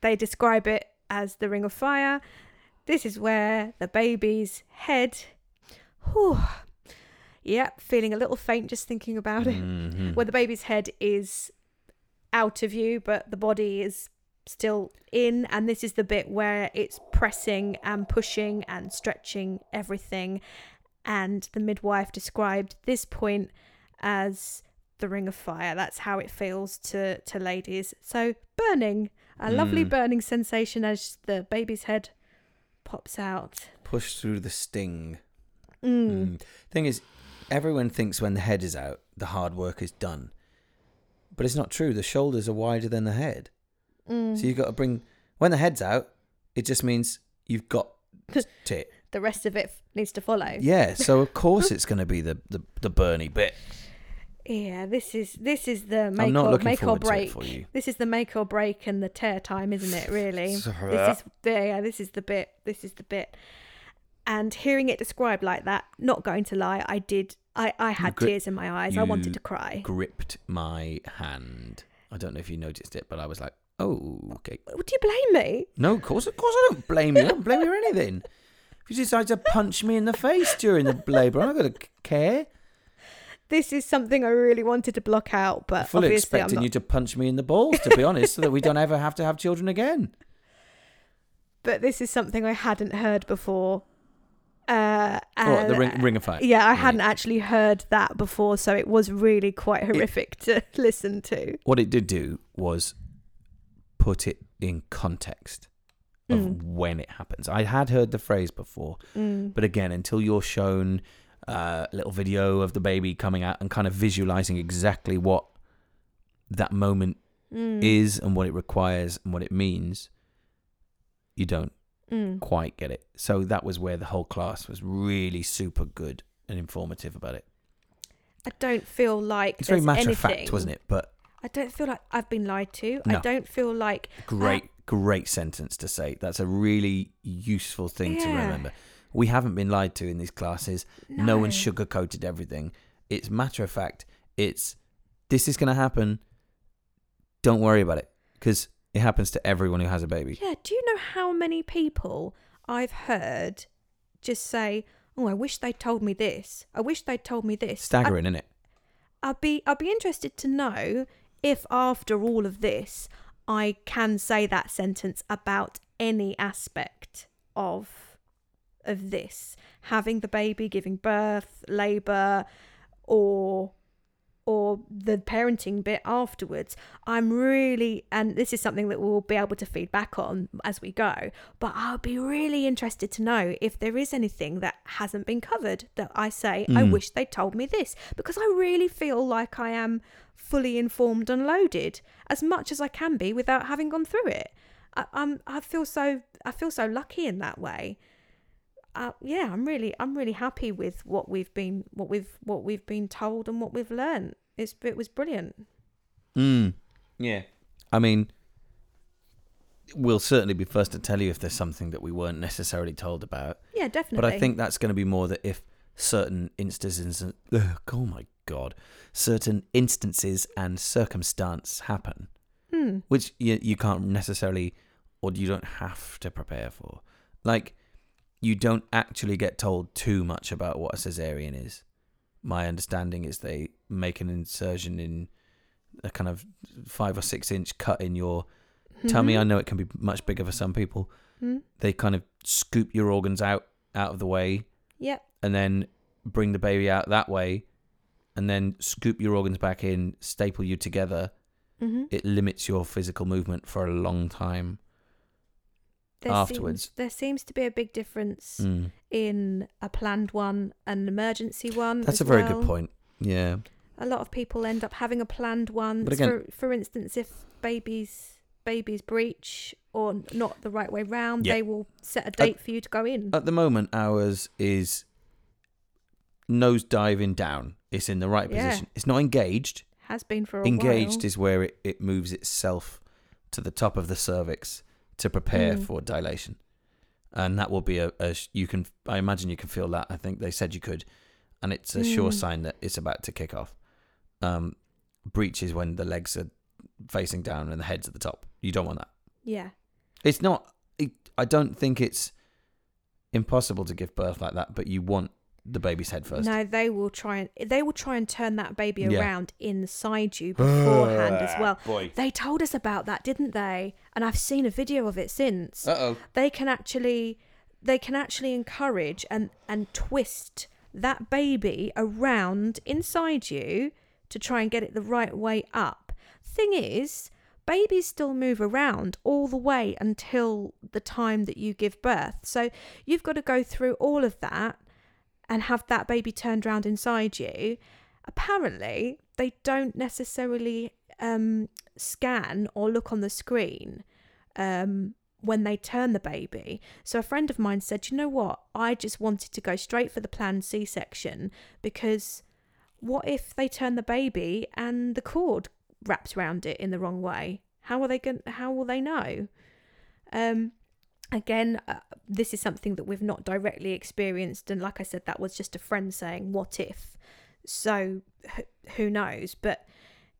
they describe it as the Ring of Fire. This is where the baby's head. Whew, yep, feeling a little faint just thinking about it. Mhm. Where the baby's head is out of view, but the body is still in. And this is the bit where it's pressing and pushing and stretching everything. And the midwife described this point as the ring of fire. That's how it feels to, to ladies. So burning, a lovely Mm. burning sensation as the baby's head pops out. Push through the sting. Mm. Mm. Thing is, everyone thinks when the head is out, the hard work is done. But it's not true. The shoulders are wider than the head. Mm. So you've got to bring. When the head's out, it just means you've got tit. the rest of it f- needs to follow. Yeah, so of course it's going to be the, the, the burny bit. Yeah, this is this is the make or make or forward to it break. for you. This is the make or break and the tear time, isn't it? Really, this uh, is the yeah, this is the bit. This is the bit. And hearing it described like that, not going to lie, I did. I I had gri- tears in my eyes. I wanted to cry. Gripped my hand. I don't know if you noticed it, but I was like, oh, okay. Would you blame me? No, of course, of course, I don't blame you. I don't blame you or anything. If you decide to punch me in the face during the labour, I'm not going to care. This is something I really wanted to block out, but I'm fully expecting not. you to punch me in the balls, to be honest, so that we don't ever have to have children again. But this is something I hadn't heard before. Uh, What, the ring, ring of fire? Yeah, I hadn't actually heard that before, so it was really quite horrific to listen to. What it did do was put it in context of Mm. when it happens. I had heard the phrase before, Mm. but again, until you're shown uh, a little video of the baby coming out and kind of visualizing exactly what that moment Mm. is and what it requires and what it means, you don't Mm. quite get it. So that was where the whole class was really super good and informative about it. I don't feel like It's very matter anything. of fact, wasn't it? But I don't feel like I've been lied to. No. I don't feel like great, great sentence to say. That's a really useful thing to remember. We haven't been lied to in these classes. no, No, one sugarcoated everything. It's matter of fact. It's this is going to happen. Don't worry about it because it happens to everyone who has a baby. Yeah, do you know how many people I've heard just say, "Oh, I wish they told me this. I wish they told me this." Staggering, isn't it? I'd be I'd be interested to know if after all of this I can say that sentence about any aspect of of this having the baby giving birth labor or or the parenting bit afterwards i'm really and this is something that we'll be able to feed back on as we go but i'll be really interested to know if there is anything that hasn't been covered that i say i Mm. wish they told me this because i really feel like i am fully informed and loaded as much as i can be without having gone through it I, i'm i feel so i feel so lucky in that way uh, yeah, I'm really, I'm really happy with what we've been, what we've, what we've been told and what we've learned. It's, it was brilliant. Mm. Yeah. I mean, we'll certainly be first to tell you if there's something that we weren't necessarily told about. Yeah, definitely. But I think that's going to be more that if certain instances, ugh, oh my god, certain instances and circumstance happen, Hmm. which you you can't necessarily, or you don't have to prepare for. Like, you don't actually get told too much about what a cesarean is. My understanding is they make an insertion in a kind of five or six inch cut in your tummy. I know it can be much bigger for some people. Hmm. They kind of scoop your organs out out of the way Yep. and then bring the baby out that way and then scoop your organs back in, staple you together. hmm It limits your physical movement for a long time. There afterwards. seems, there seems to be a big difference Mm. in a planned one and an emergency one. That's a very well. good point. Yeah. A lot of people end up having a planned one. But again- for for instance, if babies babies breech or not the right way round, Yeah. they will set a date for you to go in. At the moment, ours is nose diving down. It's in the right Yeah. position. It's not engaged. Has been for a while. Engaged while. is where it, it moves itself to the top of the cervix to prepare Mm. for dilation. And that will be a, a you can I imagine you can feel that. I think they said you could, and it's a sure Mm. sign that it's about to kick off. Um, breech is when the legs are facing down and the head's at the top. You don't want that. yeah. It's not. It, I don't think it's impossible to give birth like that, but you want the baby's head first. No, they will try and they will try and turn that baby Yeah. around inside you beforehand as well. Boy. They told us about that, didn't they? And I've seen a video of it since. Uh oh. they can actually they can actually encourage and and twist that baby around inside you to try and get it the right way up. Thing is, babies still move around all the way until the time that you give birth. So you've got to go through all of that and have that baby turned around inside you. Apparently, they don't necessarily um, scan or look on the screen um, when they turn the baby. So a friend of mine said, "You know what? I just wanted to go straight for the planned C-section because what if they turn the baby and the cord wraps around it in the wrong way? How are they going? How will they know?" Um, again, uh, this is something that we've not directly experienced, and like I said, that was just a friend saying, "What if?" So who knows? But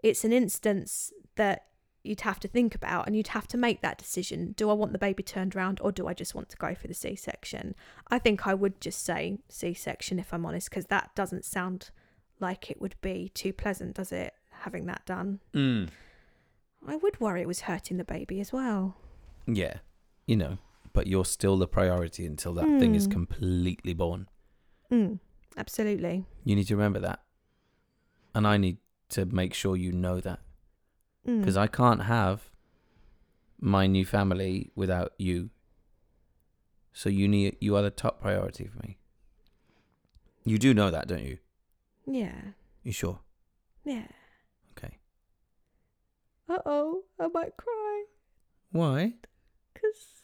it's an instance that you'd have to think about and you'd have to make that decision. Do I want the baby turned around or do I just want to go for the C section? I think I would just say C section if I'm honest, because that doesn't sound like it would be too pleasant, does it? Having that done. Mm. I would worry it was hurting the baby as well. Yeah. You know, but you're still the priority until that thing is Hmm. completely born. Mm, absolutely. You need to remember that. And I need to make sure you know that. Mm. Because I can't have my new family without you. So you need you are the top priority for me. You do know that, don't you? Yeah. You sure? Yeah. Okay. Uh oh, I might cry Why? because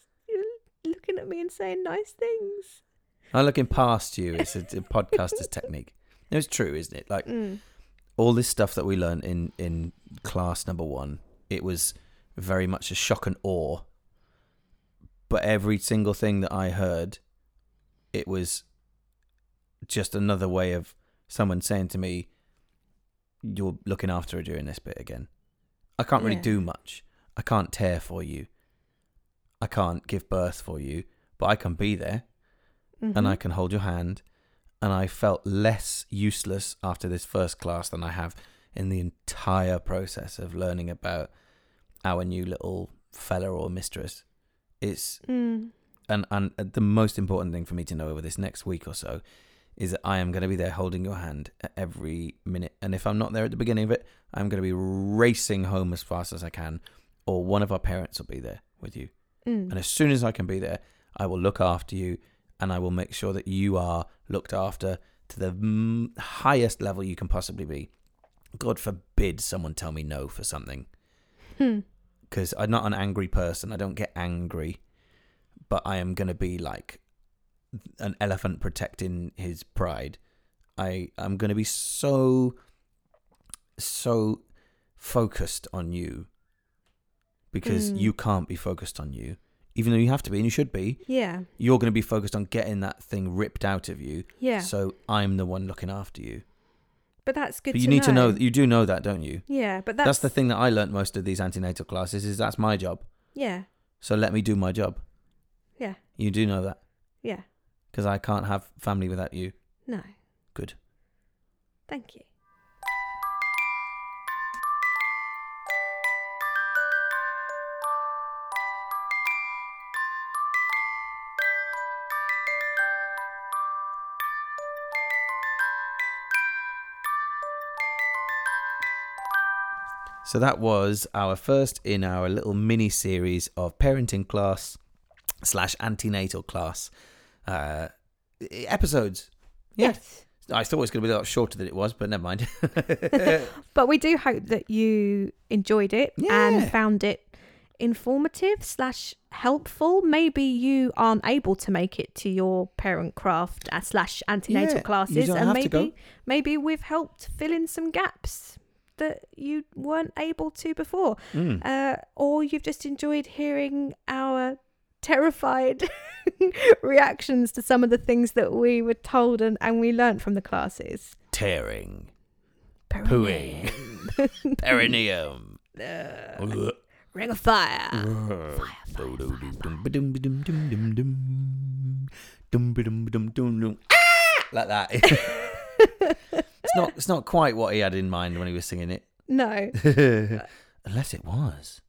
looking at me and saying nice things. I'm looking past you. It's a, a podcaster's technique. It's true, isn't it? Like Mm. all this stuff that we learned in in class number one, it was very much a shock and awe. But every single thing that I heard, it was just another way of someone saying to me, "You're looking after her during this bit again." I can't really Yeah. do much. I can't tear for you. I can't give birth for you, but I can be there and Mhm. I can hold your hand. And I felt less useless after this first class than I have in the entire process of learning about our new little fella or mistress. It's Mm. and and the most important thing for me to know over this next week or so is that I am going to be there holding your hand at every minute. And if I'm not there at the beginning of it, I'm going to be racing home as fast as I can, or one of our parents will be there with you. Mm. And as soon as I can be there, I will look after you and I will make sure that you are looked after to the highest level you can possibly be. God forbid someone tell me no for something Hmm. because I'm not an angry person. I don't get angry, but I am going to be like an elephant protecting his pride. I I'm going to be so so focused on you because Mm. you can't be focused on you, even though you have to be and you should be. Yeah. You're going to be focused on getting that thing ripped out of you. Yeah. So I'm the one looking after you. but that's good but to you need know. to know you do know that, don't you? Yeah, but that's, That's, the thing that I learnt most of these antenatal classes is that's my job. Yeah. So let me do my job. Yeah. You do know that Yeah. because I can't have family without you. No. Good. Thank you. So that was our first in our little mini series of parenting class slash antenatal class uh, episodes. Yeah. Yes. I thought it was going to be a lot shorter than it was, but never mind. But we do hope that you enjoyed it Yeah. and found it informative slash helpful. Maybe you aren't able to make it to your parent craft uh, slash antenatal Yeah, classes, and maybe maybe we've helped fill in some gaps that you weren't able to before, Mm. uh, or you've just enjoyed hearing our terrified reactions to some of the things that we were told and, and we learnt from the classes. Tearing, pooing, perineum. Uh, Ring of fire. Fire, fire, fire, ah! like that. it's not it's not quite what he had in mind when he was singing it. No. Unless it was.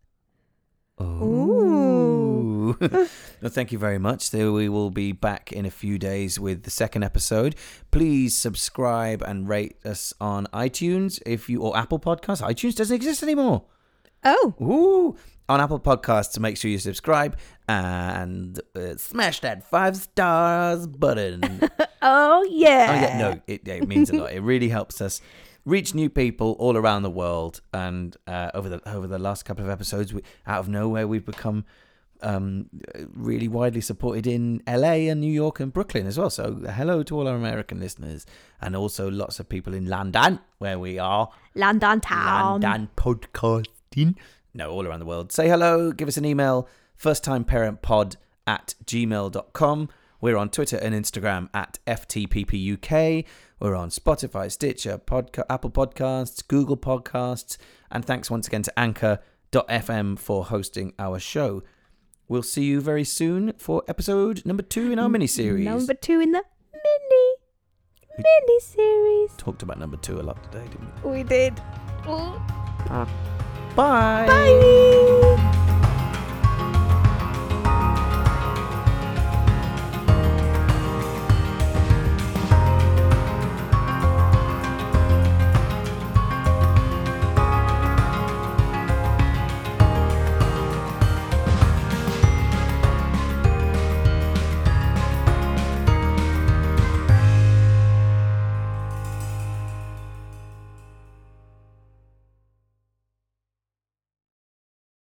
Ooh. well, thank you very much. So we will be back in a few days with the second episode. Please subscribe and rate us on iTunes if you or Apple Podcasts. iTunes doesn't exist anymore. Oh. Ooh. On Apple Podcasts, to make sure you subscribe and uh, smash that five stars button. Oh yeah. Oh yeah, no, it, it means a lot. It really helps us reach new people all around the world. And uh, over the over the last couple of episodes, we, out of nowhere, we've become um, really widely supported in LA and New York and Brooklyn as well. So hello to all our American listeners, and also lots of people in London where we are. London town. London podcasting. No, all around the world. Say hello. Give us an email. Firsttimeparentpod at gmail.com. We're on Twitter and Instagram at FTPPUK. We're on Spotify, Stitcher, Podca- Apple Podcasts, Google Podcasts. And thanks once again to Anchor.fm for hosting our show. We'll see you very soon for episode number two in our mini series. Number two in the mini mini series. Talked about number two a lot today, didn't we? We did. Ooh. Ah. Bye. Bye.